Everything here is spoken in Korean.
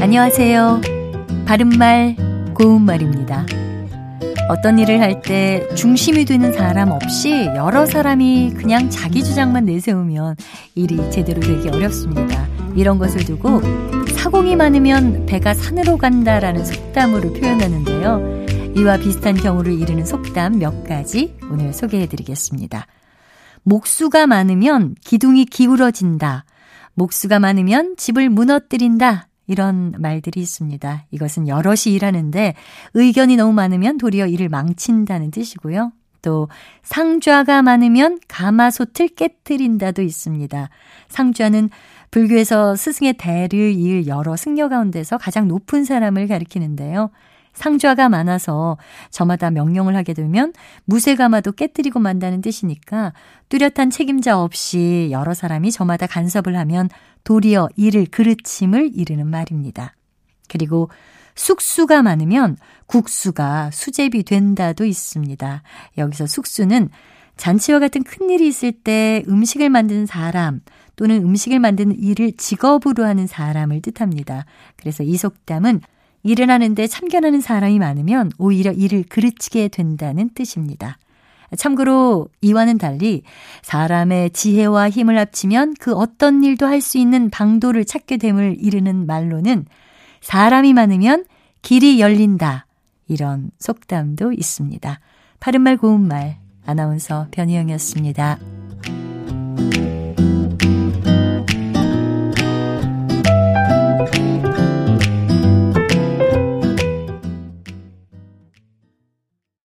안녕하세요. 바른말, 고운말입니다. 어떤 일을 할 때 중심이 되는 사람 없이 여러 사람이 그냥 자기 주장만 내세우면 일이 제대로 되기 어렵습니다. 이런 것을 두고 사공이 많으면 배가 산으로 간다라는 속담으로 표현하는데요. 이와 비슷한 경우를 이르는 속담 몇 가지 오늘 소개해 드리겠습니다. 목수가 많으면 기둥이 기울어진다. 목수가 많으면 집을 무너뜨린다. 이런 말들이 있습니다. 이것은 여럿이 일하는데 의견이 너무 많으면 도리어 일을 망친다는 뜻이고요. 또 상좌가 많으면 가마솥을 깨뜨린다도 있습니다. 상좌는 불교에서 스승의 대를 이을 여러 승려 가운데서 가장 높은 사람을 가리키는데요. 상좌가 많아서 저마다 명령을 하게 되면 무쇠가마도 깨뜨리고 만다는 뜻이니까 뚜렷한 책임자 없이 여러 사람이 저마다 간섭을 하면 도리어 이를 그르침을 이르는 말입니다. 그리고 숙수가 많으면 국수가 수제비 된다도 있습니다. 여기서 숙수는 잔치와 같은 큰 일이 있을 때 음식을 만드는 사람 또는 음식을 만드는 일을 직업으로 하는 사람을 뜻합니다. 그래서 이 속담은 일을 하는데 참견하는 사람이 많으면 오히려 일을 그르치게 된다는 뜻입니다. 참고로 이와는 달리 사람의 지혜와 힘을 합치면 그 어떤 일도 할 수 있는 방도를 찾게 됨을 이르는 말로는 사람이 많으면 길이 열린다. 이런 속담도 있습니다. 바른말 고운말 아나운서 변희영이었습니다.